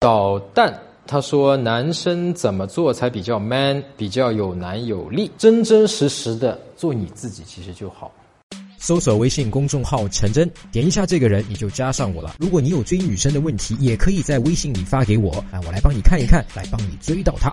捣蛋他说：“男生怎么做才比较 man，比较有男有力？真真实实的做你自己，其实就好。”搜索微信公众号“陈真”，点一下这个人，你就加上我了。如果你有追女生的问题，也可以在微信里发给我，啊，我来帮你看一看，来帮你追到她。